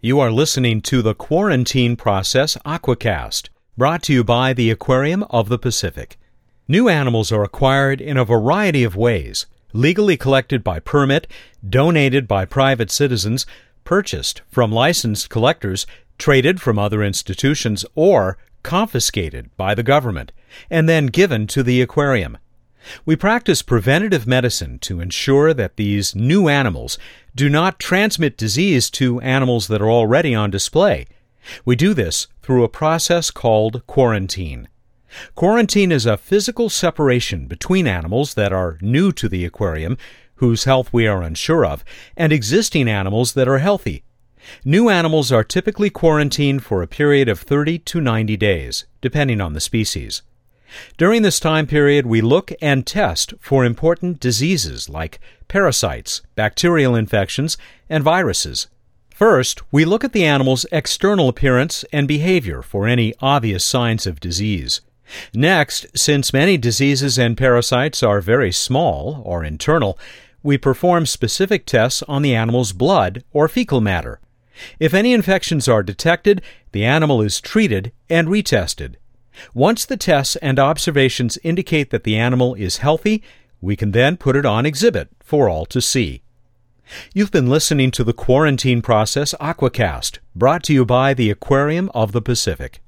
You are listening to the Quarantine Process Aquacast, brought to you by the Aquarium of the Pacific. New animals are acquired in a variety of ways legally collected by permit, donated by private citizens, purchased from licensed collectors, traded from other institutions, or confiscated by the government, and then given to the aquarium. We practice preventative medicine to ensure that these new animals do not transmit disease to animals that are already on display. We do this through a process called quarantine. Quarantine is a physical separation between animals that are new to the aquarium, whose health we are unsure of, and existing animals that are healthy. New animals are typically quarantined for a period of 30 to 90 days, depending on the species. During this time period, we look and test for important diseases like parasites, bacterial infections, and viruses. First, we look at the animal's external appearance and behavior for any obvious signs of disease. Next, since many diseases and parasites are very small or internal, we perform specific tests on the animal's blood or fecal matter. If any infections are detected, the animal is treated and retested. Once the tests and observations indicate that the animal is healthy, we can then put it on exhibit for all to see. You've been listening to the Quarantine Process Aquacast, brought to you by the Aquarium of the Pacific.